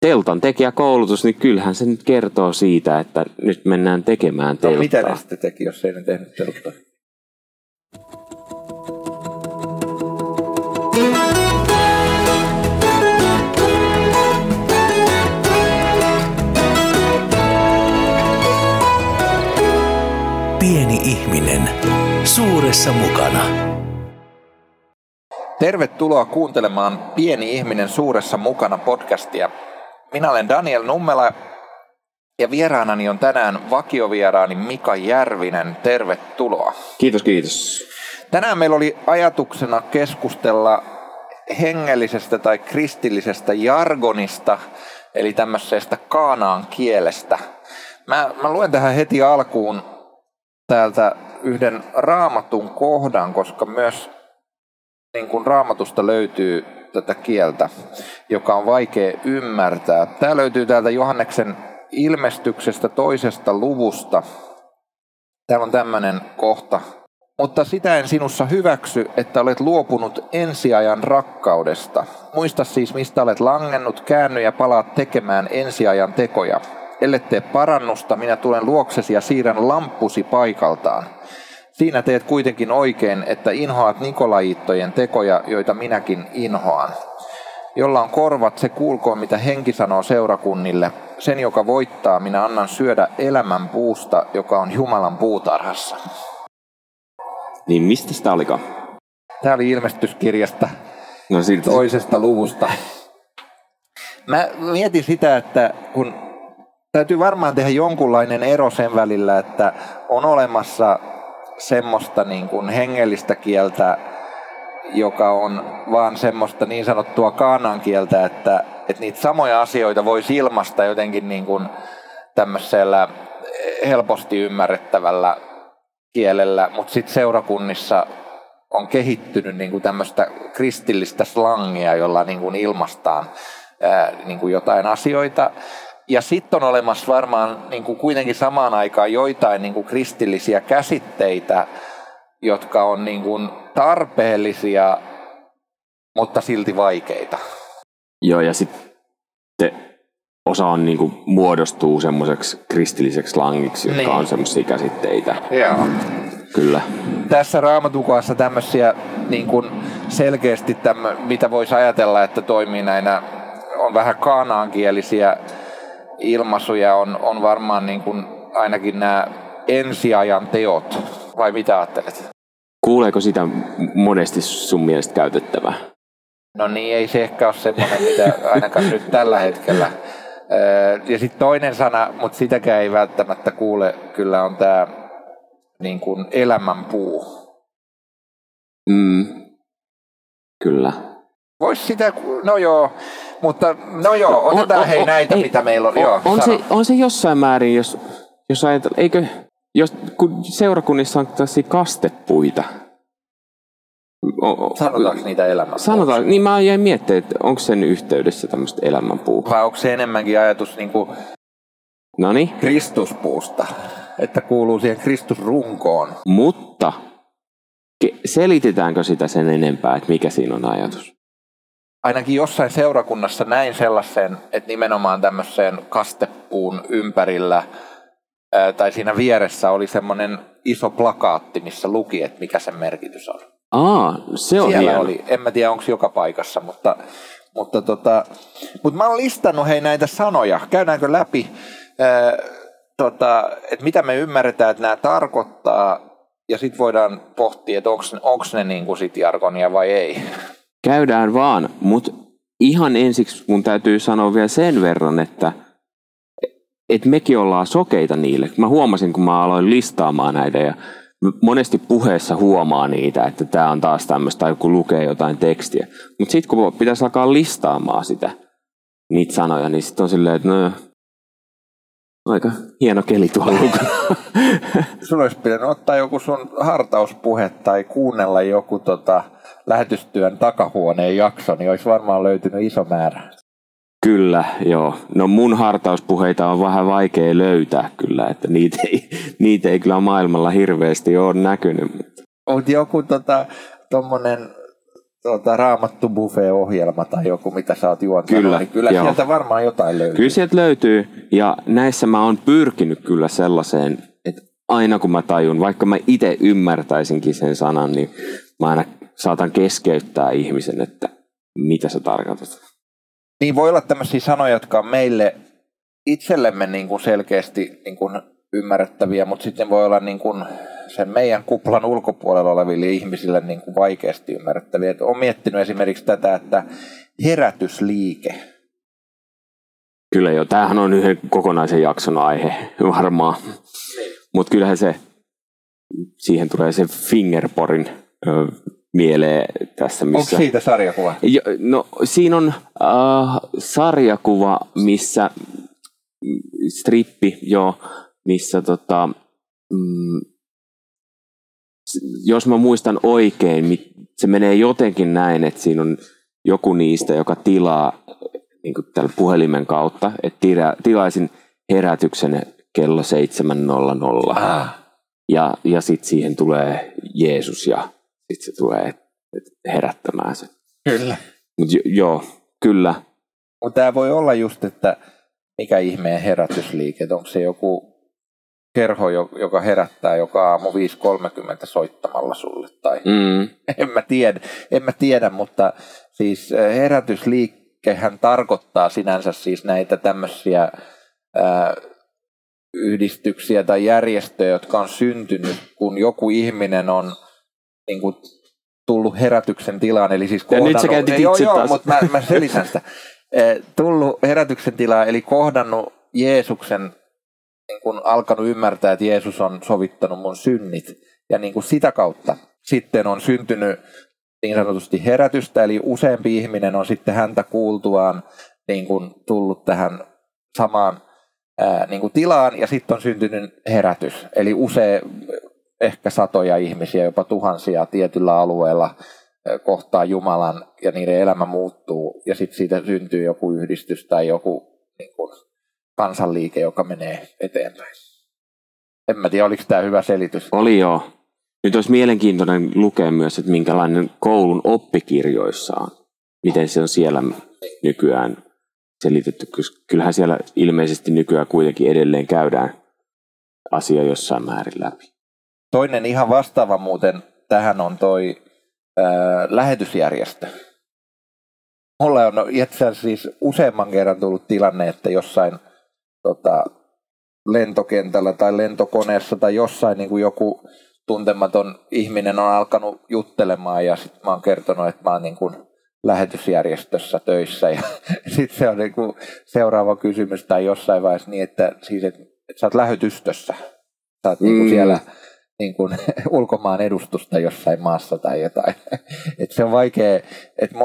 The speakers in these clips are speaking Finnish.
teltan tekijäkoulutus, niin kyllähän se nyt kertoo siitä, että nyt mennään tekemään telttaa. No, mitä ne sitten teki, jos ei ne tehnyt telttaa? Pieni ihminen, suuressa mukana. Tervetuloa kuuntelemaan Pieni ihminen suuressa mukana podcastia. Minä olen Daniel Nummela ja vieraanani on tänään vakiovieraani Mika Järvinen. Tervetuloa. Kiitos, kiitos. Tänään meillä oli ajatuksena keskustella hengellisestä tai kristillisestä jargonista, eli tämmöisestä kaanaan kielestä. Mä, mä luen tähän heti alkuun täältä yhden raamatun kohdan, koska myös niin kuin raamatusta löytyy tätä kieltä, joka on vaikea ymmärtää. Tämä löytyy täältä Johanneksen ilmestyksestä toisesta luvusta. Täällä on tämmöinen kohta. Mutta sitä en sinussa hyväksy, että olet luopunut ensiajan rakkaudesta. Muista siis, mistä olet langennut, käänny ja palaat tekemään ensiajan tekoja. Ellei tee parannusta, minä tulen luoksesi ja siirrän lampusi paikaltaan. Siinä teet kuitenkin oikein, että inhoat Nikolaittojen tekoja, joita minäkin inhoan. Jolla on korvat, se kuulkoon, mitä henki sanoo seurakunnille. Sen, joka voittaa, minä annan syödä elämän puusta, joka on Jumalan puutarhassa. Niin mistä sitä olikaan? Tämä oli ilmestyskirjasta No siltä toisesta luvusta. Mä mietin sitä, että kun täytyy varmaan tehdä jonkunlainen ero sen välillä, että on olemassa semmoista niin kuin hengellistä kieltä, joka on vaan semmoista niin sanottua kaanan kieltä, että, että niitä samoja asioita voisi ilmaista jotenkin niin kuin tämmöisellä helposti ymmärrettävällä kielellä, mutta sitten seurakunnissa on kehittynyt niin kuin tämmöistä kristillistä slangia, jolla niin kuin ilmaistaan ää, niin kuin jotain asioita. Ja sitten on olemassa varmaan niin kuin kuitenkin samaan aikaan joitain niin kuin kristillisiä käsitteitä, jotka on niin kuin tarpeellisia, mutta silti vaikeita. Joo, ja sitten osa on niinku muodostuu semmoiseksi kristilliseksi langiksi, jotka Niin. on semmoisia käsitteitä. Joo. Kyllä. Tässä raamatukassa tämmöisiä niin kuin selkeästi, tämmö, mitä voisi ajatella, että toimii näinä, on vähän kaanaankielisiä ilmaisuja, on, on varmaan niin kuin ainakin nämä ensiajan teot. Vai mitä ajattelet? Kuuleeko sitä monesti sun mielestä käytettävää? No niin, ei se ehkä ole semmoinen, mitä ainakaan nyt tällä hetkellä. Öö, Ja sitten toinen sana, mutta sitäkään ei välttämättä kuule, kyllä on tämä niin kuin elämänpuu. Mm. Kyllä. Vois sitä, no joo, mutta no joo, otetaan hei näitä, ei, mitä meillä on. on, joo, on, sano. se, on se jossain määrin, jos, jos ajatellaan, eikö, jos, kun seurakunnissa on tällaisia kastepuita. O, o, Sanotaanko niitä elämänpuuksi? Sanotaan, niin mä jäin miettimään, että onko sen yhteydessä tämmöistä elämänpuu. Vai onko se enemmänkin ajatus niin kuin No niin, Kristuspuusta, että kuuluu siihen Kristusrunkoon? mutta selitetäänkö sitä sen enempää, että mikä siinä on ajatus? Ainakin jossain seurakunnassa näin sellaisen, että nimenomaan tämmöiseen kastepuun ympärillä ää, tai siinä vieressä oli semmoinen iso plakaatti, missä luki, että mikä sen merkitys on. Aa, se on Siellä hieno. oli, en mä tiedä onko joka paikassa, mutta, mutta, tota, mutta mä oon listannut hei näitä sanoja. Käydäänkö läpi, ää, tota, että mitä me ymmärretään, että nämä tarkoittaa, ja sitten voidaan pohtia, että onko ne niin kuin sit jargonia vai ei. Käydään vaan, mutta ihan ensiksi mun täytyy sanoa vielä sen verran, että et mekin ollaan sokeita niille. Mä huomasin, kun mä aloin listaamaan näitä ja monesti puheessa huomaa niitä, että tämä on taas tämmöistä, tai kun lukee jotain tekstiä. Mutta sitten kun pitäisi alkaa listaamaan sitä, niitä sanoja, niin sitten on silleen, että no, aika hieno keli tuolla ulkona. Sun olisi pitänyt ottaa joku sun hartauspuhe tai kuunnella joku tota, lähetystyön takahuoneen jakso, niin olisi varmaan löytynyt iso määrä. Kyllä, joo. No mun hartauspuheita on vähän vaikea löytää kyllä, että niitä ei, niitä ei kyllä maailmalla hirveästi ole näkynyt. Mutta joku tota, tommonen tuota, raamattu buffet-ohjelma tai joku, mitä sä oot juontanut, Kyllä, niin kyllä joo. sieltä varmaan jotain löytyy. Kyllä sieltä löytyy, ja näissä mä oon pyrkinyt kyllä sellaiseen, että aina kun mä tajun, vaikka mä itse ymmärtäisinkin sen sanan, niin mä aina saatan keskeyttää ihmisen, että mitä sä tarkoitat. Niin voi olla tämmöisiä sanoja, jotka on meille itsellemme niin kuin selkeästi niin kuin ymmärrettäviä, mutta sitten voi olla niin kuin sen meidän kuplan ulkopuolella oleville ihmisille niin kuin vaikeasti ymmärrettäviä. Et olen miettinyt esimerkiksi tätä, että herätysliike. Kyllä jo, tämähän on yhden kokonaisen jakson aihe varmaan. Mutta kyllähän se, siihen tulee se fingerporin ö, mieleen tässä, Onko missä... siitä sarjakuva? Jo, no, siinä on äh, sarjakuva, missä mm, strippi, jo, missä tota, mm, jos mä muistan oikein, se menee jotenkin näin, että siinä on joku niistä, joka tilaa niin kuin tällä puhelimen kautta, että tila, tilaisin herätyksen kello 7.00. Ah, Ja, ja sitten siihen tulee Jeesus ja sitten se tulee herättämään sen. kyllä. Mutta joo, kyllä. Mutta tämä voi olla just, että mikä ihmeen herätysliike, onko se joku kerho, jo- joka herättää joka aamu 5.30 soittamalla sulle tai Mm, en mä tiedä, en mä tiedä mutta siis äh, herätysliikkehän tarkoittaa sinänsä siis näitä tämmöisiä ää, yhdistyksiä tai järjestöjä, jotka on syntynyt, kun joku ihminen on niin kuin, tullut herätyksen tilaan, eli siis Ja nyt sä käytit joo, itse joo, taas. mutta mä, mä selitän sitä. Eh, tullut herätyksen tilaan, eli kohdannut Jeesuksen, kuin alkanut ymmärtää, että Jeesus on sovittanut mun synnit, ja niin kuin sitä kautta sitten on syntynyt niin sanotusti herätystä, eli useampi ihminen on sitten häntä kuultuaan niin kuin tullut tähän samaan ää, niin kuin tilaan, ja sitten on syntynyt herätys. Eli usea, ehkä satoja ihmisiä, jopa tuhansia tietyllä alueella kohtaa Jumalan, ja niiden elämä muuttuu, ja sitten siitä syntyy joku yhdistys tai joku niin kuin, kansanliike, joka menee eteenpäin. En mä tiedä, oliko tämä hyvä selitys. oli joo. Nyt olisi mielenkiintoinen lukea myös, että minkälainen koulun oppikirjoissa on. Miten se on siellä nykyään selitetty. Kyllähän siellä ilmeisesti nykyään kuitenkin edelleen käydään asia jossain määrin läpi. Toinen ihan vastaava muuten tähän on toi ää, lähetysjärjestö. Mulla on itse asiassa siis useamman kerran tullut tilanne, että jossain tota, lentokentällä tai lentokoneessa tai jossain niin kuin joku tuntematon ihminen on alkanut juttelemaan ja sitten mä oon kertonut, että mä oon niin kuin lähetysjärjestössä töissä ja sitten se on niin kuin seuraava kysymys tai jossain vaiheessa niin, että, siis, että, että sä oot lähetystössä. Sä oot niin kuin Mm. siellä niin kuin, ulkomaan edustusta jossain maassa tai jotain. Et se on vaikea, että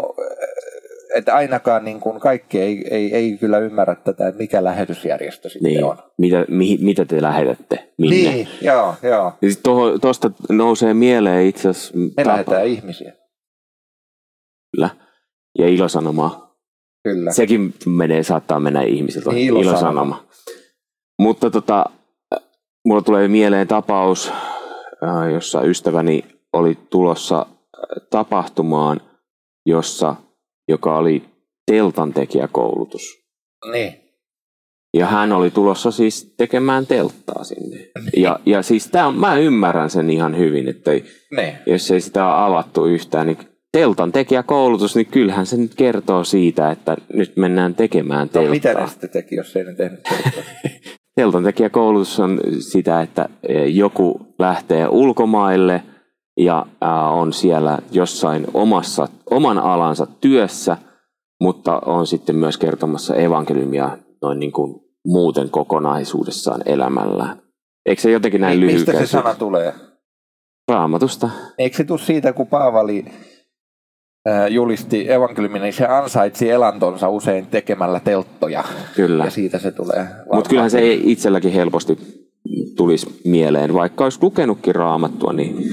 et ainakaan niin kuin kaikki ei, ei, ei kyllä ymmärrä tätä, että mikä lähetysjärjestö sitten Niin. on. Mitä, mihin, mitä te lähetätte? Minne? Niin, joo, joo. Ja sit toho, tosta nousee mieleen itse asiassa Me tapa- lähetään ihmisiä, Kyllä. Ja ilosanomaa. kyllä. Sekin menee, saattaa mennä ihmisiltä. Niin, ilosanoma. Mutta tota, äh, mulla tulee mieleen tapaus, äh, jossa ystäväni oli tulossa äh, tapahtumaan, jossa, joka oli teltantekijäkoulutus. Niin. Ja hän oli tulossa siis tekemään telttaa sinne. Ja, ja siis tää on, mä ymmärrän sen ihan hyvin, että ei, Niin. jos ei sitä ole avattu yhtään, niin teltan tekijäkoulutus, niin kyllähän se nyt kertoo siitä, että nyt mennään tekemään No, telttaa. mitä ne sitten teki, jos ei ne tehnyt telttaa? Teltan tekijäkoulutus on sitä, että e, joku lähtee ulkomaille ja on siellä jossain omassa, oman alansa työssä, mutta on sitten myös kertomassa evankeliumia noin niin kuin muuten kokonaisuudessaan elämällään. Eikö se jotenkin näin Mi- Mistä se lyhykäisesti? sana tulee? Raamatusta. Eikö se tule siitä, kun Paavali julisti evankeliumin, niin se ansaitsi elantonsa usein tekemällä telttoja. Kyllä. Ja siitä se tulee. Mutta kyllähän se ei itselläkin helposti tulisi mieleen. Vaikka olisi lukenutkin raamattua, niin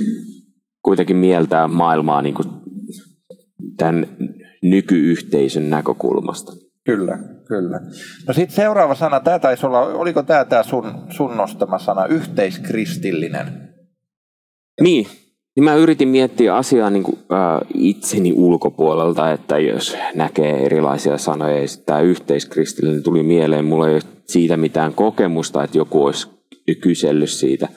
kuitenkin mieltää maailmaa niin kuin tämän nykyyhteisön näkökulmasta. Kyllä, kyllä. No sitten seuraava sana, tämä taisi olla, oliko tämä tää sun, sun nostama sana, yhteiskristillinen? Niin, Niin mä yritin miettiä asiaa niin kuin, äh, itseni ulkopuolelta, että jos näkee erilaisia sanoja, ja tämä yhteiskristillinen tuli mieleen, mulla ei ole siitä mitään kokemusta, että joku olisi kysellyt siitä.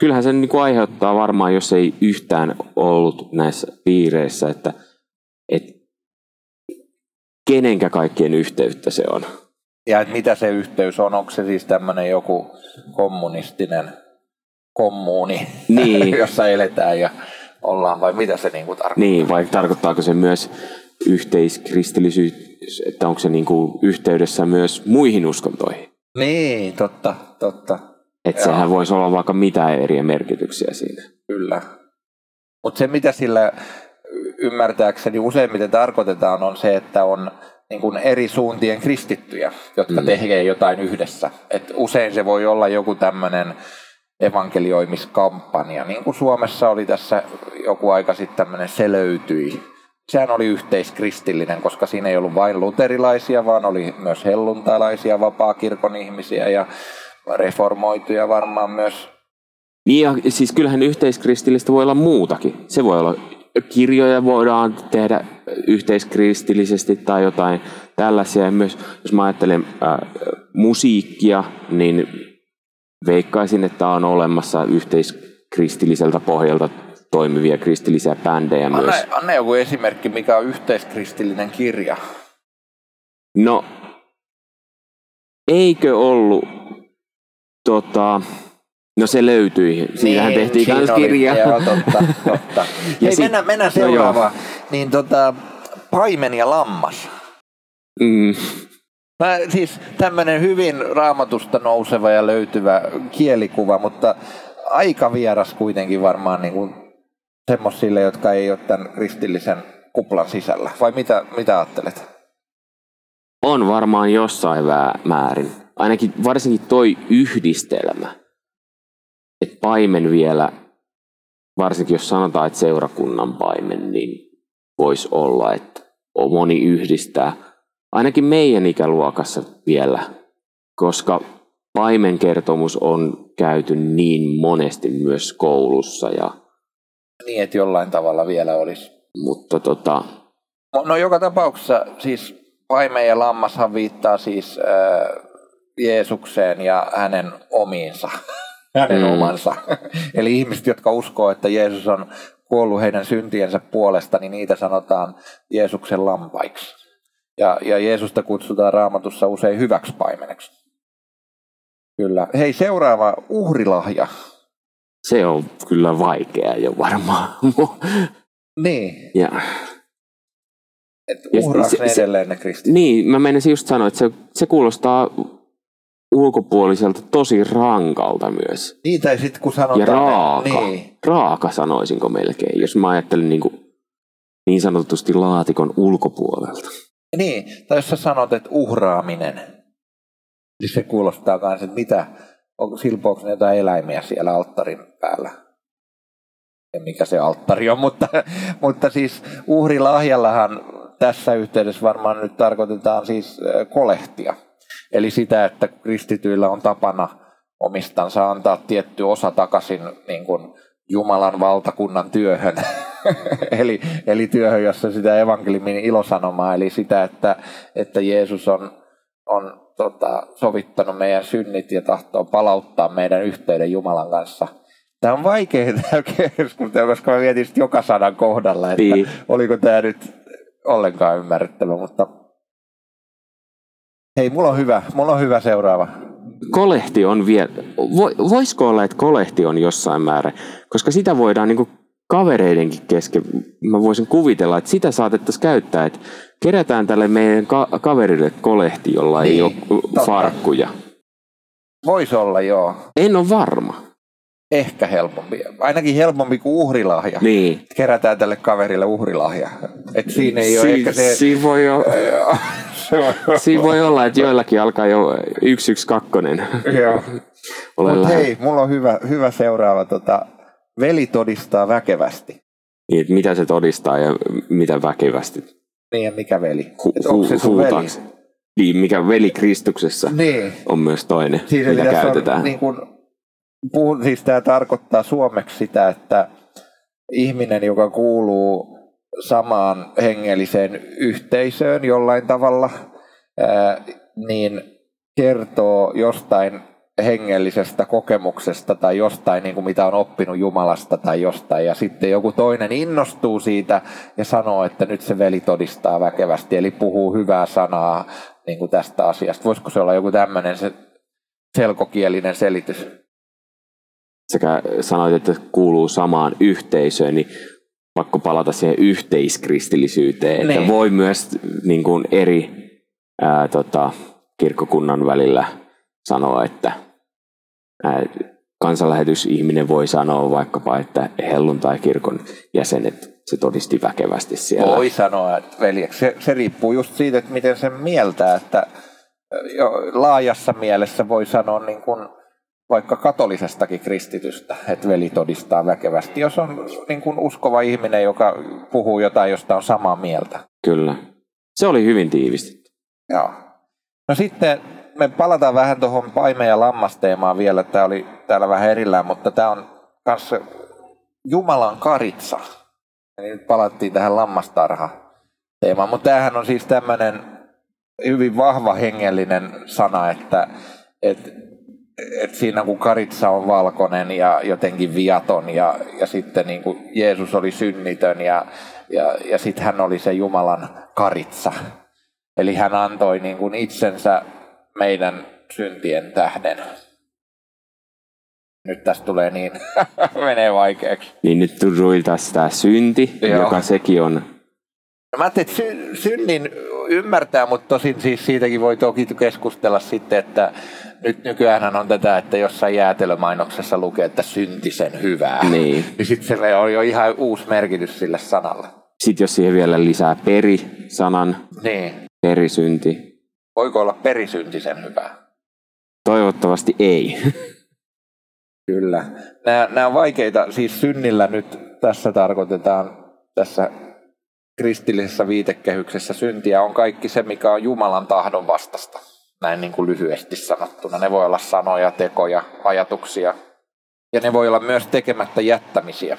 Kyllähän se niin kuin aiheuttaa varmaan, jos ei yhtään ollut näissä piireissä, että kenenkä kaikkien yhteyttä se on. Ja että mitä se yhteys on, onko se siis tämmöinen joku kommunistinen kommuuni, niin. jossa eletään ja ollaan, vai mitä se niinku tarkoittaa? Niin, vai tarkoittaako se myös yhteiskristillisyys, että onko se niinku yhteydessä myös muihin uskontoihin? Niin, totta, totta. Että sehän voisi olla vaikka mitä eri merkityksiä siinä. Kyllä. Mutta se, mitä sillä ymmärtääkseni useimmiten tarkoitetaan, on se, että on niin kuin eri suuntien kristittyjä, jotka mm. tekee jotain yhdessä. Et usein se voi olla joku tämmöinen evankelioimiskampanja, niin kuin Suomessa oli tässä joku aika sitten tämmöinen Se löytyi. Sehän oli yhteiskristillinen, koska siinä ei ollut vain luterilaisia, vaan oli myös helluntalaisia, vapaa-kirkon ihmisiä ja reformoituja varmaan myös. Niin ja siis kyllähän yhteiskristillistä voi olla muutakin. Se voi olla kirjoja voidaan tehdä yhteiskristillisesti tai jotain tällaisia. Ja myös jos mä ajattelen äh, musiikkia, niin veikkaisin, että on olemassa yhteiskristilliseltä pohjalta toimivia kristillisiä bändejä myös. Anna, anna joku esimerkki, mikä on yhteiskristillinen kirja. No, eikö ollut tota, No se löytyi. Siinähän niin, tehtiin myös kirja. Joo, totta, totta. Hei, sit, mennään, mennään no seuraavaan. No niin tota, paimen ja lammas. Mm. Mä, siis tämmöinen hyvin raamatusta nouseva ja löytyvä kielikuva, mutta aika vieras kuitenkin varmaan niin kuin semmoisille, jotka ei ole tämän kristillisen kuplan sisällä. Vai mitä, mitä ajattelet? On varmaan jossain määrin. Ainakin varsinkin toi yhdistelmä että paimen vielä, varsinkin jos sanotaan, että seurakunnan paimen, niin voisi olla, että moni yhdistää, ainakin meidän ikäluokassa vielä, koska paimen kertomus on käyty niin monesti myös koulussa. Ja, niin, että jollain tavalla vielä olisi. Mutta tota... No, no joka tapauksessa siis paimen ja lammashan viittaa siis äh, Jeesukseen ja hänen omiinsa hänen mm. omansa. Eli ihmiset, jotka uskoo, että Jeesus on kuollut heidän syntiensä puolesta, niin niitä sanotaan Jeesuksen lampaiksi. Ja, ja Jeesusta kutsutaan raamatussa usein hyväksi paimeneksi. Kyllä. Hei, seuraava uhrilahja. Se on kyllä vaikea jo varmaan. niin. Ja. Et se, se, edelleen ne kristit. Niin, mä menisin just sanoa, että se, se kuulostaa ulkopuoliselta tosi rankalta myös. Niin, tai sitten kun sanotaan... Ja raaka. Niin. Raaka sanoisinko melkein, jos mä ajattelen niin, kuin, niin sanotusti laatikon ulkopuolelta. Niin, tai jos sä sanot, että uhraaminen, niin se kuulostaa myös, että mitä, onko silpoako ne jotain eläimiä siellä alttarin päällä? Ja mikä se alttari on, mutta, mutta siis uhrilahjallahan tässä yhteydessä varmaan nyt tarkoitetaan siis kolehtia Eli sitä, että kristityillä on tapana omistansa antaa tietty osa takaisin niin kuin Jumalan valtakunnan työhön. eli, eli työhön, jossa sitä evankeliumin ilosanomaa, eli sitä, että, että Jeesus on, on tota, sovittanut meidän synnit ja tahtoo palauttaa meidän yhteyden Jumalan kanssa. Tämä on vaikea tämä keskustelu, koska mä mietin joka sanan kohdalla, että niin. oliko tämä nyt ollenkaan ymmärrettävä, mutta Hei, mulla on hyvä, mulla on hyvä seuraava. Kolehti on vielä, voisiko olla, että kolehti on jossain määrin, koska sitä voidaan niin kavereidenkin kesken, mä voisin kuvitella, että sitä saatettaisiin käyttää, että kerätään tälle meidän ka- kaverille kolehti, jolla niin, ei ole totta. farkkuja. Voisi olla, joo. En ole varma. Ehkä helpompi. Ainakin helpompi kuin uhrilahja. Niin. Kerätään tälle kaverille uhrilahja. Et siinä ei ole si- ehkä se... Siinä voi, jo... siinä voi olla, että joillakin alkaa jo yksi yksi kakkonen. Joo. Mutta hei, mulla on hyvä, hyvä seuraava. Tota, veli todistaa väkevästi. Niin, että mitä se todistaa ja mitä väkevästi. Niin, ja mikä veli? Hu- hu- onko se sun veli? Niin, mikä veli Kristuksessa niin. on myös toinen, Siinä mitä käytetään. Niin kun, puhun, siis tämä tarkoittaa suomeksi sitä, että ihminen, joka kuuluu samaan hengelliseen yhteisöön jollain tavalla, niin kertoo jostain hengellisestä kokemuksesta tai jostain, niin kuin mitä on oppinut Jumalasta tai jostain. Ja sitten joku toinen innostuu siitä ja sanoo, että nyt se veli todistaa väkevästi, eli puhuu hyvää sanaa niin kuin tästä asiasta. Voisiko se olla joku tämmöinen se selkokielinen selitys? Sekä sanoit, että kuuluu samaan yhteisöön, niin pakko palata siihen yhteiskristillisyyteen, niin. että voi myös niin kuin eri ää, tota, kirkkokunnan välillä sanoa, että kansanlähetysihminen voi sanoa vaikkapa, että helluntai-kirkon jäsenet, se todisti väkevästi siellä. Voi sanoa, että veljeksi, se, se riippuu just siitä, että miten sen mieltää, että jo laajassa mielessä voi sanoa niin kuin vaikka katolisestakin kristitystä, että veli todistaa väkevästi, jos on niin kuin uskova ihminen, joka puhuu jotain, josta on samaa mieltä. Kyllä. Se oli hyvin tiivistetty. Joo. No sitten me palataan vähän tuohon paime- ja lammasteemaan vielä. Tämä oli täällä vähän erillään, mutta tämä on kanssa Jumalan karitsa. Eli nyt palattiin tähän lammastarha teemaan. Mutta tämähän on siis tämmöinen hyvin vahva hengellinen sana, että, että, että siinä kun karitsa on valkoinen ja jotenkin viaton ja, ja sitten niin kuin Jeesus oli synnitön ja, ja, ja sitten hän oli se Jumalan karitsa. Eli hän antoi niin kuin itsensä meidän syntien tähden. Nyt tästä tulee niin, menee vaikeaksi. Niin nyt tuli tästä synti, Joo. joka sekin on... No mä ajattelin, että sy- synnin ymmärtää, mutta tosin siis siitäkin voi toki keskustella sitten, että nyt nykyään on tätä, että jossain jäätelömainoksessa lukee, että syntisen hyvää. Niin. niin sitten se on jo ihan uusi merkitys sille sanalle. Sitten jos siihen vielä lisää peri-sanan, niin. perisynti, Voiko olla perisyntisen hyvää? Toivottavasti ei. Kyllä. Nämä, nämä on vaikeita, siis synnillä nyt tässä tarkoitetaan tässä kristillisessä viitekehyksessä syntiä on kaikki se, mikä on Jumalan tahdon vastasta. Näin niin kuin lyhyesti sanottuna. Ne voi olla sanoja, tekoja, ajatuksia. Ja ne voi olla myös tekemättä jättämisiä.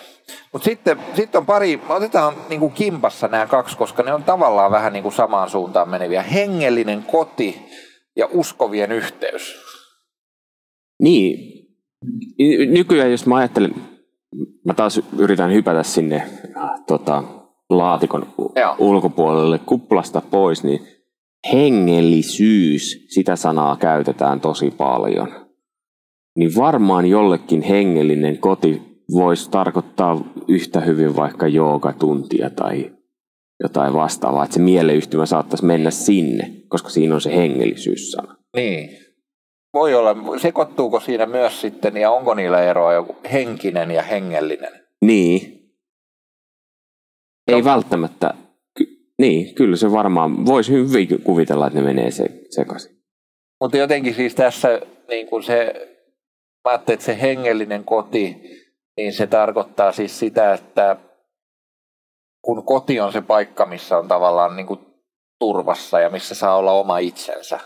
Mutta sitten, sitten on pari, otetaan niin kuin kimpassa nämä kaksi, koska ne on tavallaan vähän niin kuin samaan suuntaan meneviä. Hengellinen koti ja uskovien yhteys. Niin. Nykyään jos mä ajattelen, mä taas yritän hypätä sinne tota, laatikon Joo. ulkopuolelle kuplasta pois, niin hengellisyys, sitä sanaa käytetään tosi paljon. Niin varmaan jollekin hengellinen koti voisi tarkoittaa yhtä hyvin vaikka joogatuntia tai jotain vastaavaa, että se mieleyhtymä saattaisi mennä sinne, koska siinä on se hengellisyyssana. Niin. Voi olla. Sekoittuuko siinä myös sitten, ja onko niillä eroa joku henkinen ja hengellinen? Niin. Ei no. välttämättä. Niin, kyllä se varmaan, voisi hyvin kuvitella, että ne menee se, sekaisin. Mutta jotenkin siis tässä niin kuin se, mä että se hengellinen koti, niin se tarkoittaa siis sitä, että kun koti on se paikka, missä on tavallaan niin kuin turvassa ja missä saa olla oma itsensä,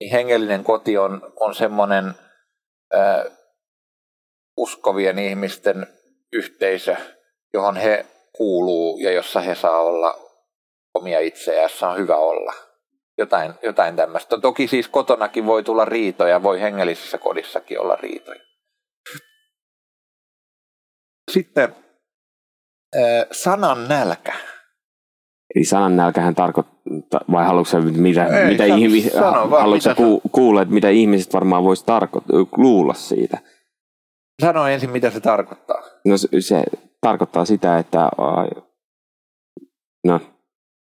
niin hengellinen koti on, on semmoinen äh, uskovien ihmisten yhteisö, johon he kuuluu ja jossa he saa olla omia itseään, jossa on hyvä olla. Jotain, jotain tämmöistä. Toki siis kotonakin voi tulla riitoja, voi hengellisessä kodissakin olla riitoja. Sitten sanan nälkä. Eli sanan nälkähän tarkoittaa, vai haluatko mitä, Ei, mitä ihmis, sano, haluatko ku, kuulla, että mitä ihmiset varmaan voisi tarko- luulla siitä? Sano ensin, mitä se tarkoittaa. No se, se tarkoittaa sitä, että no,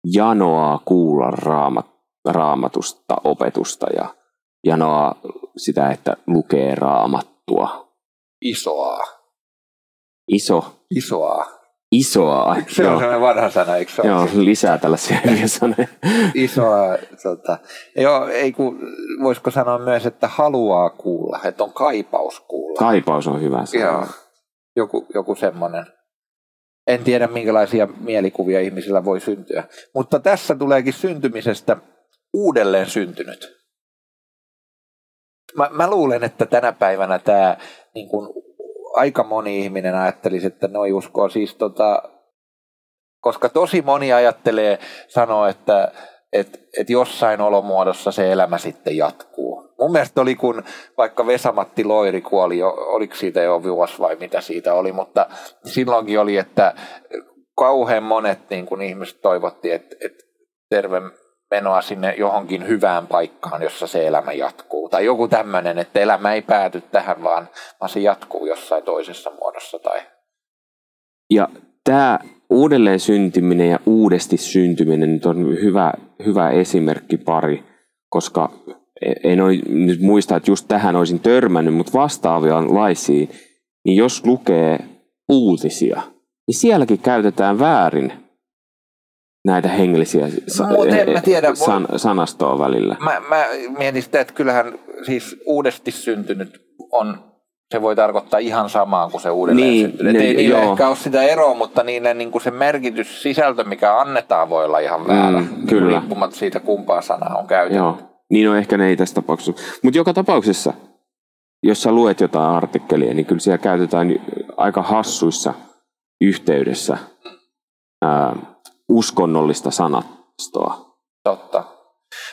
janoaa kuulla raamat, raamatusta opetusta ja janoaa sitä, että lukee raamattua. Isoa. Iso. Isoa. Isoa. Se on sellainen vanha sana, eikö se Joo, lisää tällaisia hyviä sanoja. Isoa, tota, joo, ei kun, voisiko sanoa myös, että haluaa kuulla, että on kaipaus kuulla. Kaipaus on hyvä sana. Joo, joku, joku semmoinen. En tiedä, minkälaisia mielikuvia ihmisillä voi syntyä. Mutta tässä tuleekin syntymisestä uudelleen syntynyt. Mä, mä luulen, että tänä päivänä tämä niin kuin aika moni ihminen ajattelisi, että noi uskoo siis tota, koska tosi moni ajattelee, sanoo, että et, et jossain olomuodossa se elämä sitten jatkuu. Mun mielestä oli, kun vaikka Vesamatti Loiri kuoli, oliko siitä jo vuosi vai mitä siitä oli, mutta silloinkin oli, että kauhean monet niin kun ihmiset toivotti, että, että terve menoa sinne johonkin hyvään paikkaan, jossa se elämä jatkuu. Tai joku tämmöinen, että elämä ei pääty tähän, vaan, vaan se jatkuu jossain toisessa muodossa. Tai... Ja tämä uudelleen syntyminen ja uudesti syntyminen nyt on hyvä, hyvä esimerkki pari, koska en ole nyt muista, että just tähän olisin törmännyt, mutta vastaavia laisiin, niin jos lukee uutisia, niin sielläkin käytetään väärin näitä hengellisiä sa- mä tiedä, san- sanastoa välillä. Mä, mä mietin sitä, että kyllähän siis uudesti syntynyt on se voi tarkoittaa ihan samaa kuin se uudelleen niin, syntynyt. Ne, ei joo. ehkä ole sitä eroa, mutta niille niin kuin se merkitys, sisältö, mikä annetaan, voi olla ihan väärä. Mm, kyllä. Riippumatta siitä, kumpaa sanaa on käytetty. Joo. Niin on ehkä ne ei tässä tapauksessa. Mutta joka tapauksessa, jos sä luet jotain artikkelia, niin kyllä siellä käytetään aika hassuissa yhteydessä ää, uskonnollista sanastoa. Totta.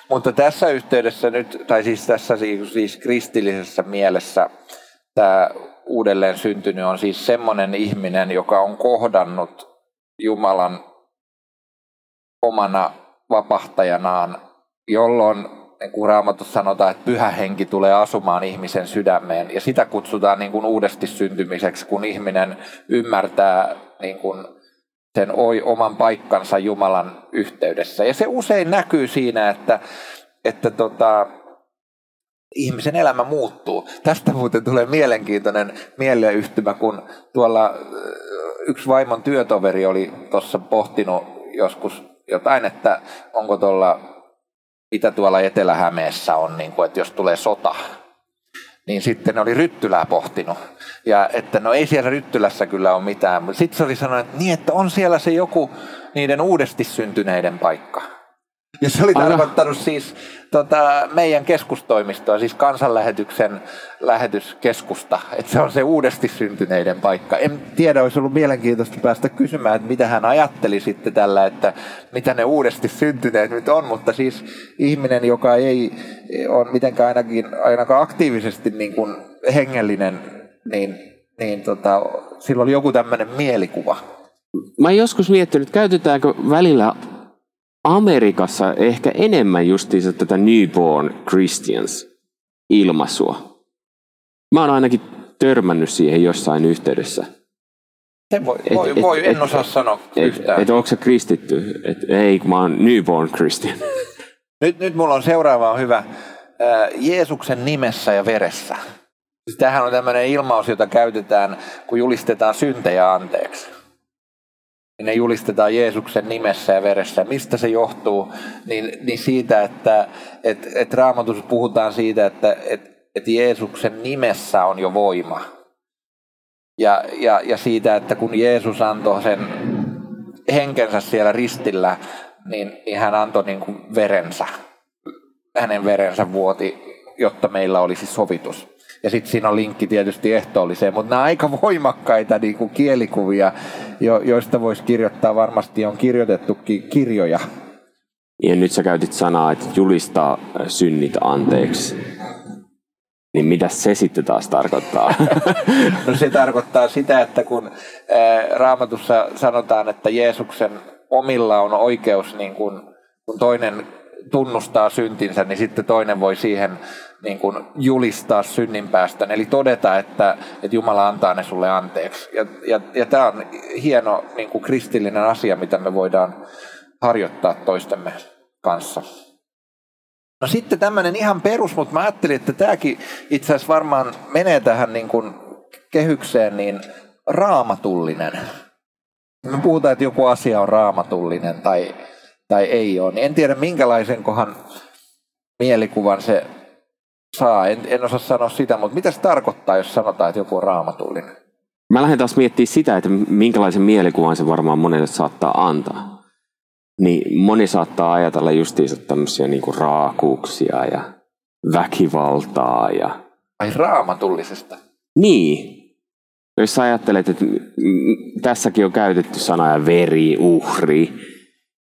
Mutta tässä yhteydessä nyt, tai siis tässä siis, siis kristillisessä mielessä, tämä uudelleen syntynyt on siis semmoinen ihminen, joka on kohdannut Jumalan omana vapahtajanaan, jolloin niin kuin Raamatussa sanotaan, että pyhä henki tulee asumaan ihmisen sydämeen. Ja sitä kutsutaan niin kuin uudesti syntymiseksi, kun ihminen ymmärtää niin kuin sen oman paikkansa Jumalan yhteydessä. Ja se usein näkyy siinä, että, että tota, ihmisen elämä muuttuu. Tästä muuten tulee mielenkiintoinen mieleyhtymä, kun tuolla yksi vaimon työtoveri oli tuossa pohtinut joskus jotain, että onko tuolla, mitä tuolla Etelä-Hämeessä on, niin kuin, että jos tulee sota, niin sitten oli Ryttylää pohtinut. Ja että no ei siellä Ryttylässä kyllä ole mitään, mutta sitten se oli sanonut, että niin, että on siellä se joku niiden uudesti syntyneiden paikka. Ja se oli Aina. tarkoittanut siis tota, meidän keskustoimistoa, siis kansanlähetyksen lähetyskeskusta. Että se on se uudesti syntyneiden paikka. En tiedä, olisi ollut mielenkiintoista päästä kysymään, että mitä hän ajatteli sitten tällä, että mitä ne uudesti syntyneet nyt on. Mutta siis ihminen, joka ei ole mitenkään ainakin, ainakaan aktiivisesti niin kuin hengellinen, niin, niin tota, sillä oli joku tämmöinen mielikuva. Mä joskus miettinyt, käytetäänkö välillä Amerikassa ehkä enemmän justiinsa tätä newborn Christians ilmaisua. Mä oon ainakin törmännyt siihen jossain yhteydessä. Se voi, et, voi, et, voi en et, osaa et, sanoa et, yhtään. Et, onko se kristitty? Et, ei, mä oon newborn Christian. Nyt, nyt mulla on seuraava on hyvä. Jeesuksen nimessä ja veressä. Siis tämähän on tämmöinen ilmaus, jota käytetään, kun julistetaan syntejä anteeksi ne julistetaan Jeesuksen nimessä ja veressä. Mistä se johtuu? Niin, niin siitä, että et, et raamatussa puhutaan siitä, että et, et Jeesuksen nimessä on jo voima. Ja, ja, ja siitä, että kun Jeesus antoi sen henkensä siellä ristillä, niin, niin hän antoi niin kuin verensä. Hänen verensä vuoti, jotta meillä olisi sovitus. Ja sitten siinä on linkki tietysti ehtoolliseen, mutta nämä aika voimakkaita niin kuin kielikuvia, jo, joista voisi kirjoittaa varmasti on kirjoitettukin kirjoja. Ja nyt sä käytit sanaa, että julistaa synnit anteeksi. Niin mitä se sitten taas tarkoittaa? no se tarkoittaa sitä, että kun raamatussa sanotaan, että Jeesuksen omilla on oikeus, niin kun, kun toinen tunnustaa syntinsä, niin sitten toinen voi siihen niin kuin julistaa synninpäästä, eli todeta, että, että Jumala antaa ne sulle anteeksi. Ja, ja, ja tämä on hieno niin kuin kristillinen asia, mitä me voidaan harjoittaa toistemme kanssa. No sitten tämmöinen ihan perus, mutta mä ajattelin, että tämäkin itse asiassa varmaan menee tähän niin kuin kehykseen, niin raamatullinen. Me puhutaan, että joku asia on raamatullinen tai, tai ei ole, niin en tiedä minkälaisen kohan mielikuvan se saa. En, en osaa sanoa sitä, mutta mitä se tarkoittaa, jos sanotaan, että joku on raamatullinen? Mä lähden taas miettimään sitä, että minkälaisen mielikuvan se varmaan monelle saattaa antaa. Niin moni saattaa ajatella justiinsa tämmöisiä niinku raakuuksia ja väkivaltaa ja... Ai raamatullisesta? Niin. jos sä ajattelet, että tässäkin on käytetty sanoja veri, uhri,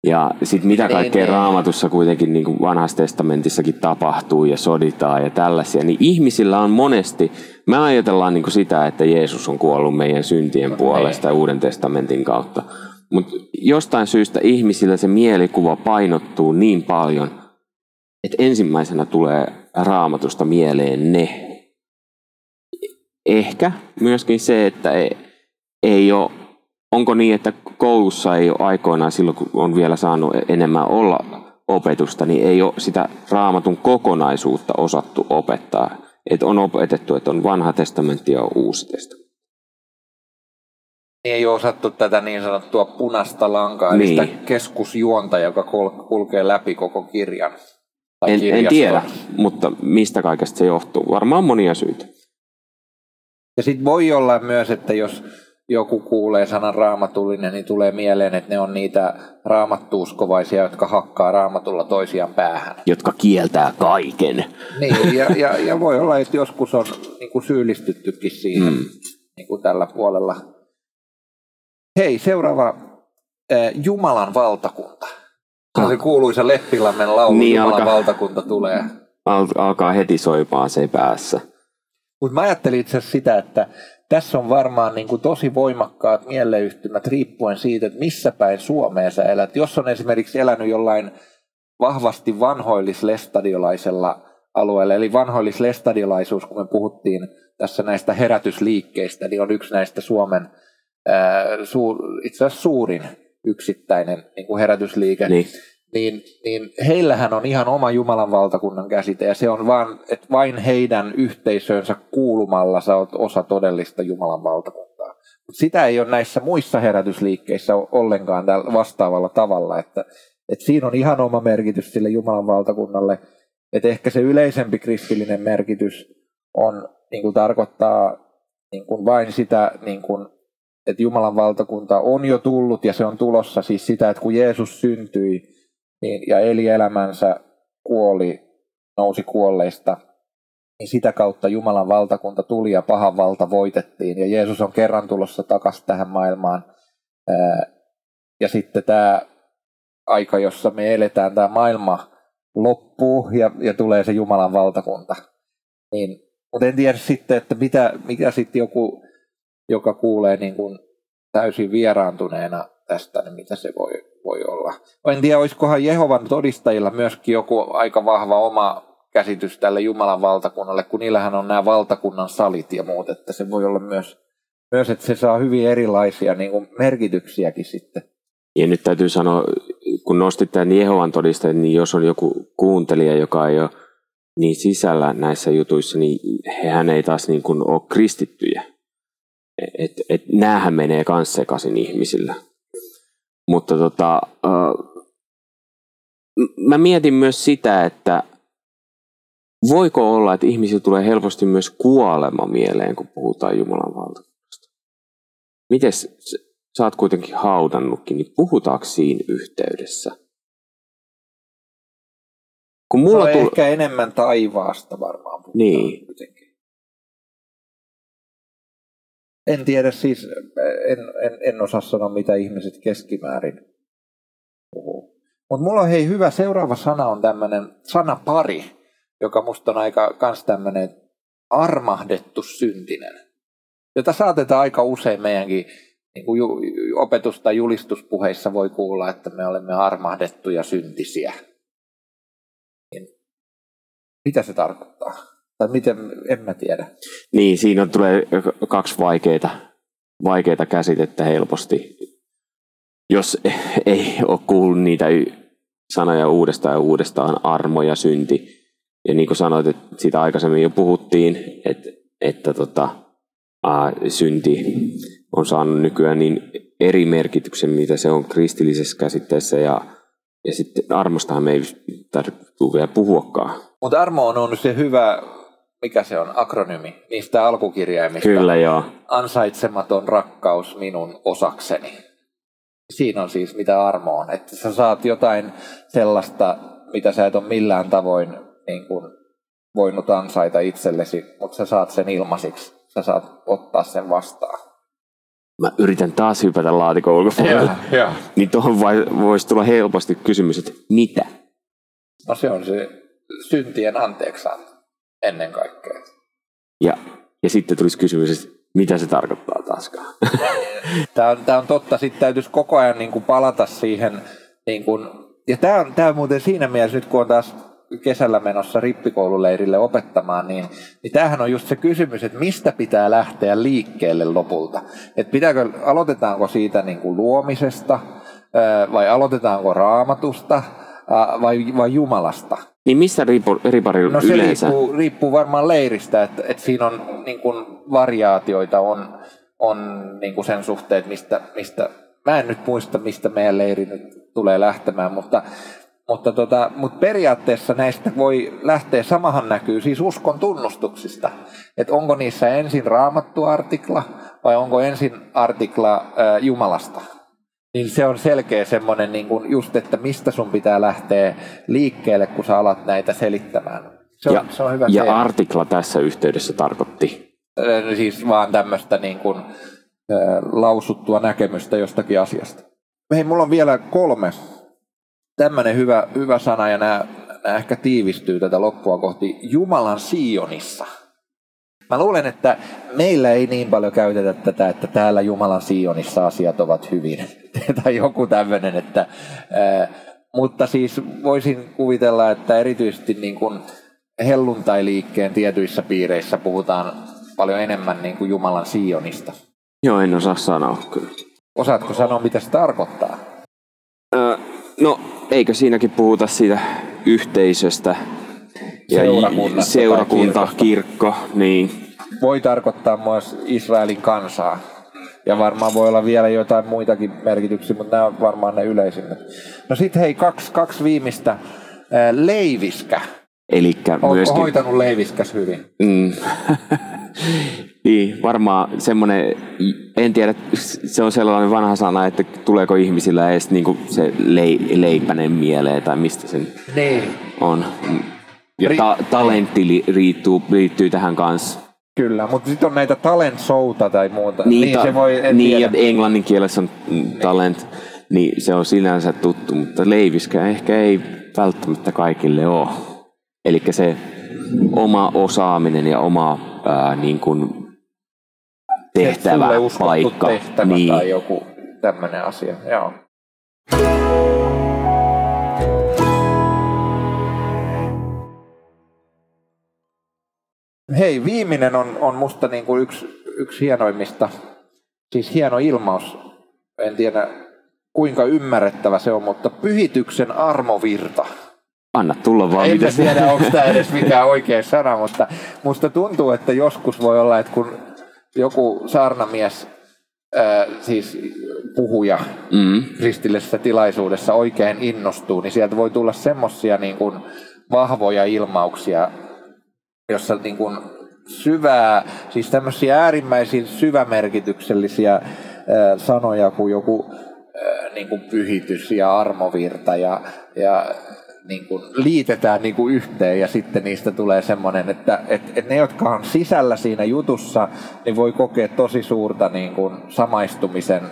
ja sitten mitä kaikkea niin, raamatussa kuitenkin niin kuin vanhassa testamentissakin tapahtuu ja soditaan ja tällaisia, niin ihmisillä on monesti, me ajatellaan niin kuin sitä, että Jeesus on kuollut meidän syntien puolesta ja Uuden testamentin kautta. Mutta jostain syystä ihmisillä se mielikuva painottuu niin paljon, että ensimmäisenä tulee raamatusta mieleen ne. Ehkä myöskin se, että ei, ei ole onko niin, että koulussa ei ole aikoinaan silloin, kun on vielä saanut enemmän olla opetusta, niin ei ole sitä raamatun kokonaisuutta osattu opettaa. Että on opetettu, että on vanha testamentti ja uusi testamentti. Ei ole osattu tätä niin sanottua punaista lankaa, niin. eli sitä keskusjuonta, joka kulkee läpi koko kirjan. En, en tiedä, mutta mistä kaikesta se johtuu? Varmaan monia syitä. Ja sitten voi olla myös, että jos joku kuulee sanan raamatullinen, niin tulee mieleen, että ne on niitä raamattuuskovaisia, jotka hakkaa raamatulla toisiaan päähän. Jotka kieltää kaiken. Niin, ja, ja, ja voi olla, että joskus on niin kuin syyllistyttykin siihen mm. niin kuin tällä puolella. Hei, seuraava. Jumalan valtakunta. Se on se kuuluisa Leppilammen laulu, niin Jumalan alkaa, valtakunta tulee. Alkaa heti soipaa se päässä. Mutta mä ajattelin itse asiassa sitä, että tässä on varmaan niin kuin tosi voimakkaat mieleyhtymät riippuen siitä, että missä päin Suomea sä elät. Jos on esimerkiksi elänyt jollain vahvasti vanhoillislestadiolaisella alueella, eli vanhoillislestadiolaisuus, kun me puhuttiin tässä näistä herätysliikkeistä, niin on yksi näistä Suomen ää, suur, itse asiassa suurin yksittäinen niin kuin herätysliike. Niin niin, niin heillähän on ihan oma Jumalan valtakunnan käsite, ja se on vaan, että vain heidän yhteisöönsä kuulumalla sä oot osa todellista Jumalan valtakuntaa. Sitä ei ole näissä muissa herätysliikkeissä ollenkaan vastaavalla tavalla, että, että siinä on ihan oma merkitys sille Jumalan valtakunnalle, että ehkä se yleisempi kristillinen merkitys on, niin kuin tarkoittaa niin kuin vain sitä, niin kuin, että Jumalan valtakunta on jo tullut ja se on tulossa, siis sitä, että kun Jeesus syntyi, niin, ja eli elämänsä, kuoli, nousi kuolleista, niin sitä kautta Jumalan valtakunta tuli ja pahan valta voitettiin. Ja Jeesus on kerran tulossa takaisin tähän maailmaan. Ja sitten tämä aika, jossa me eletään, tämä maailma loppuu ja, ja tulee se Jumalan valtakunta. Niin, mutta en tiedä sitten, että mitä, mikä sitten joku, joka kuulee niin kuin täysin vieraantuneena tästä, niin mitä se voi, voi olla. En tiedä, olisikohan Jehovan todistajilla myöskin joku aika vahva oma käsitys tälle Jumalan valtakunnalle, kun niillähän on nämä valtakunnan salit ja muut, että se voi olla myös, myös että se saa hyvin erilaisia niin kuin merkityksiäkin sitten. Ja nyt täytyy sanoa, kun nostit tämän Jehovan todistajat, niin jos on joku kuuntelija, joka ei ole niin sisällä näissä jutuissa, niin hehän ei taas niin kuin ole kristittyjä. Et, et, näähän menee kans sekaisin ihmisillä. Mutta tota, mä mietin myös sitä, että voiko olla, että ihmisillä tulee helposti myös kuolema mieleen, kun puhutaan Jumalan valtakunnasta. Miten sä oot kuitenkin haudannutkin, niin puhutaanko siinä yhteydessä? Kun mulla no tull... ehkä enemmän taivaasta varmaan puhutaan niin. kuitenkin. En tiedä siis, en, en, en osaa sanoa mitä ihmiset keskimäärin puhuu. Mutta mulla on hei hyvä, seuraava sana on tämmöinen sanapari, joka musta on aika kans tämmöinen armahdettu syntinen, jota saatetaan aika usein meidänkin niin kuin opetus- tai julistuspuheissa voi kuulla, että me olemme armahdettuja syntisiä. Niin, mitä se tarkoittaa? Tai miten, en mä tiedä. Niin, siinä tulee kaksi vaikeita, vaikeita käsitettä helposti. Jos ei ole kuullut niitä sanoja uudestaan ja uudestaan, armo ja synti. Ja niin kuin sanoit, että siitä aikaisemmin jo puhuttiin, että, että tota, ää, synti on saanut nykyään niin eri merkityksen, mitä se on kristillisessä käsitteessä. Ja, ja sitten armostahan me ei tarvitse vielä puhuakaan. Mutta armo on se hyvä mikä se on, akronymi, niistä alkukirjaimista. Kyllä joo. Ansaitsematon rakkaus minun osakseni. Siinä on siis mitä armo on, että sä saat jotain sellaista, mitä sä et ole millään tavoin niin kuin, voinut ansaita itsellesi, mutta sä saat sen ilmaisiksi. sä saat ottaa sen vastaan. Mä yritän taas hypätä laatikon ulkopuolelle. Niin tuohon voisi tulla helposti kysymys, että mitä? No se on se syntien anteeksianto ennen kaikkea. Ja, ja sitten tulisi kysymys, että mitä se tarkoittaa taaskaan? Tämä on, tämä on totta. Sitten täytyisi koko ajan niin kuin palata siihen. Niin kuin, ja tämä on, tämä on muuten siinä mielessä, nyt kun on taas kesällä menossa rippikoululeirille opettamaan, niin, niin tämähän on just se kysymys, että mistä pitää lähteä liikkeelle lopulta. Että pitääkö, aloitetaanko siitä niin kuin luomisesta vai aloitetaanko raamatusta vai, vai Jumalasta? Niin missä riippu, ripari no, se yleensä? Riippuu, riippuu varmaan leiristä, että, että siinä on niin kuin variaatioita on, on niin kuin sen suhteen, että mistä, mistä, mä en nyt muista, mistä meidän leiri nyt tulee lähtemään, mutta, mutta, tota, mutta periaatteessa näistä voi lähteä, samahan näkyy siis uskon tunnustuksista, että onko niissä ensin raamattu artikla vai onko ensin artikla ää, Jumalasta niin se on selkeä semmoinen niin kuin just, että mistä sun pitää lähteä liikkeelle, kun sä alat näitä selittämään. Se on, ja, se on hyvä ja teema. artikla tässä yhteydessä tarkoitti? Siis vaan tämmöistä niin kuin, lausuttua näkemystä jostakin asiasta. Hei, mulla on vielä kolme. Tämmöinen hyvä, hyvä sana, ja nämä, nämä ehkä tiivistyy tätä loppua kohti. Jumalan Sionissa. Mä luulen, että meillä ei niin paljon käytetä tätä, että täällä Jumalan Sionissa asiat ovat hyvin. tai joku tämmöinen, että... Ää, mutta siis voisin kuvitella, että erityisesti niin kuin helluntai-liikkeen tietyissä piireissä puhutaan paljon enemmän niin kuin Jumalan Sionista. Joo, en osaa sanoa kyllä. Osaatko sanoa, mitä se tarkoittaa? Öö, no, eikö siinäkin puhuta siitä yhteisöstä, ja seurakunta, kirkko, niin. Voi tarkoittaa myös Israelin kansaa. Ja varmaan voi olla vielä jotain muitakin merkityksiä, mutta nämä on varmaan ne yleisimmät. No sitten hei, kaksi, kaksi viimeistä. Leiviskä. Elikkä Oletko myöskin... hoitanut leiviskäs hyvin? Mm. niin, varmaan semmoinen, en tiedä, se on sellainen vanha sana, että tuleeko ihmisillä edes niinku se leipänen mieleen tai mistä se niin. on. Ja ta- talentti liittyy, liittyy tähän kanssa. Kyllä, mutta sitten on näitä talent showta tai muuta. Niin, niin ta- se voi, en niin ja englannin kielessä on talent, niin se on sinänsä tuttu, mutta leiviskä ehkä ei välttämättä kaikille ole. Eli se oma osaaminen ja oma ää, niin kuin tehtävä, paikka. tehtävä niin. tai joku tämmöinen asia, joo. Hei, viimeinen on, on musta niin kuin yksi, yksi hienoimmista, siis hieno ilmaus. En tiedä kuinka ymmärrettävä se on, mutta pyhityksen armovirta. Anna tulla vaan. En tiedä, onko tämä edes mikään oikea sana, mutta musta tuntuu, että joskus voi olla, että kun joku saarnamies, ää, siis puhuja mm. kristillisessä tilaisuudessa oikein innostuu, niin sieltä voi tulla semmoisia niin kuin vahvoja ilmauksia, jossa niin kuin syvää, siis tämmöisiä äärimmäisiin syvämerkityksellisiä sanoja kuin joku niin kuin pyhitys ja armovirta ja, ja niin kuin liitetään niin kuin yhteen ja sitten niistä tulee semmoinen, että et, et ne, jotka on sisällä siinä jutussa, niin voi kokea tosi suurta niin kuin samaistumisen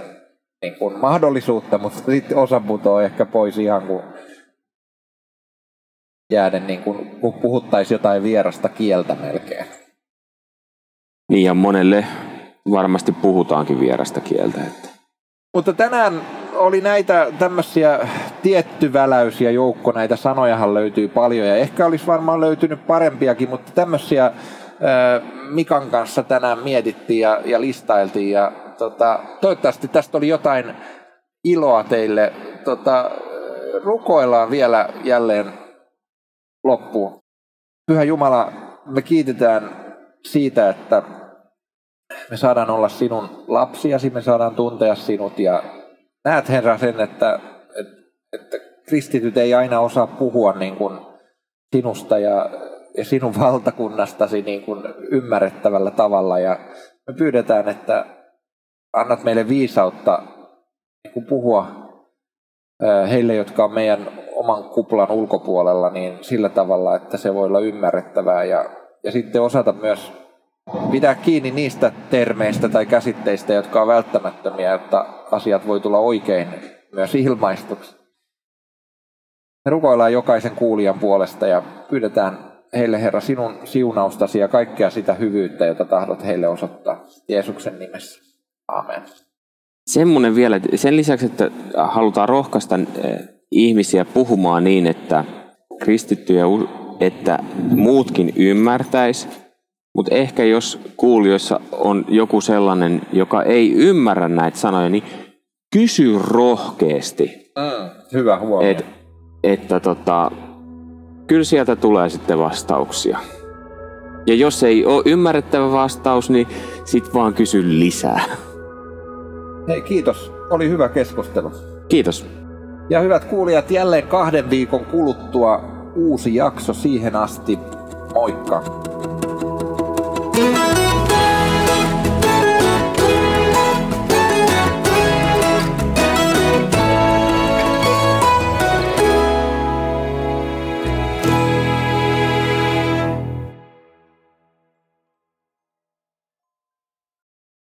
niin kuin mahdollisuutta, mutta sitten osa putoaa ehkä pois ihan kuin jääden, niin kuin, kun puhuttaisiin jotain vierasta kieltä melkein. Niin ja monelle varmasti puhutaankin vierasta kieltä. Että. Mutta tänään oli näitä tämmöisiä tietty väläys ja joukko, näitä sanojahan löytyy paljon ja ehkä olisi varmaan löytynyt parempiakin, mutta tämmöisiä Mikan kanssa tänään mietittiin ja, ja listailtiin ja tota, toivottavasti tästä oli jotain iloa teille. Tota, rukoillaan vielä jälleen loppuun. Pyhä Jumala, me kiitetään siitä, että me saadaan olla sinun lapsiasi, me saadaan tuntea sinut ja näet Herra sen, että, että, että kristityt ei aina osaa puhua niin kuin sinusta ja, ja sinun valtakunnastasi niin kuin ymmärrettävällä tavalla ja me pyydetään, että annat meille viisautta niin kuin puhua heille, jotka on meidän oman kuplan ulkopuolella, niin sillä tavalla, että se voi olla ymmärrettävää ja, ja sitten osata myös pitää kiinni niistä termeistä tai käsitteistä, jotka on välttämättömiä, jotta asiat voi tulla oikein myös ilmaistuksi. Me rukoillaan jokaisen kuulijan puolesta ja pyydetään heille Herra sinun siunaustasi ja kaikkea sitä hyvyyttä, jota tahdot heille osoittaa. Jeesuksen nimessä. Amen. Semmoinen vielä, sen lisäksi, että halutaan rohkaista eh, ihmisiä puhumaan niin, että kristittyjä, että muutkin ymmärtäis, mutta ehkä jos kuulijoissa on joku sellainen, joka ei ymmärrä näitä sanoja, niin kysy rohkeasti. Mm, hyvä huomio. Et, että tota, kyllä sieltä tulee sitten vastauksia. Ja jos ei ole ymmärrettävä vastaus, niin sit vaan kysy lisää. Hei, kiitos. Oli hyvä keskustelu. Kiitos. Ja hyvät kuulijat, jälleen kahden viikon kuluttua uusi jakso siihen asti. Moikka!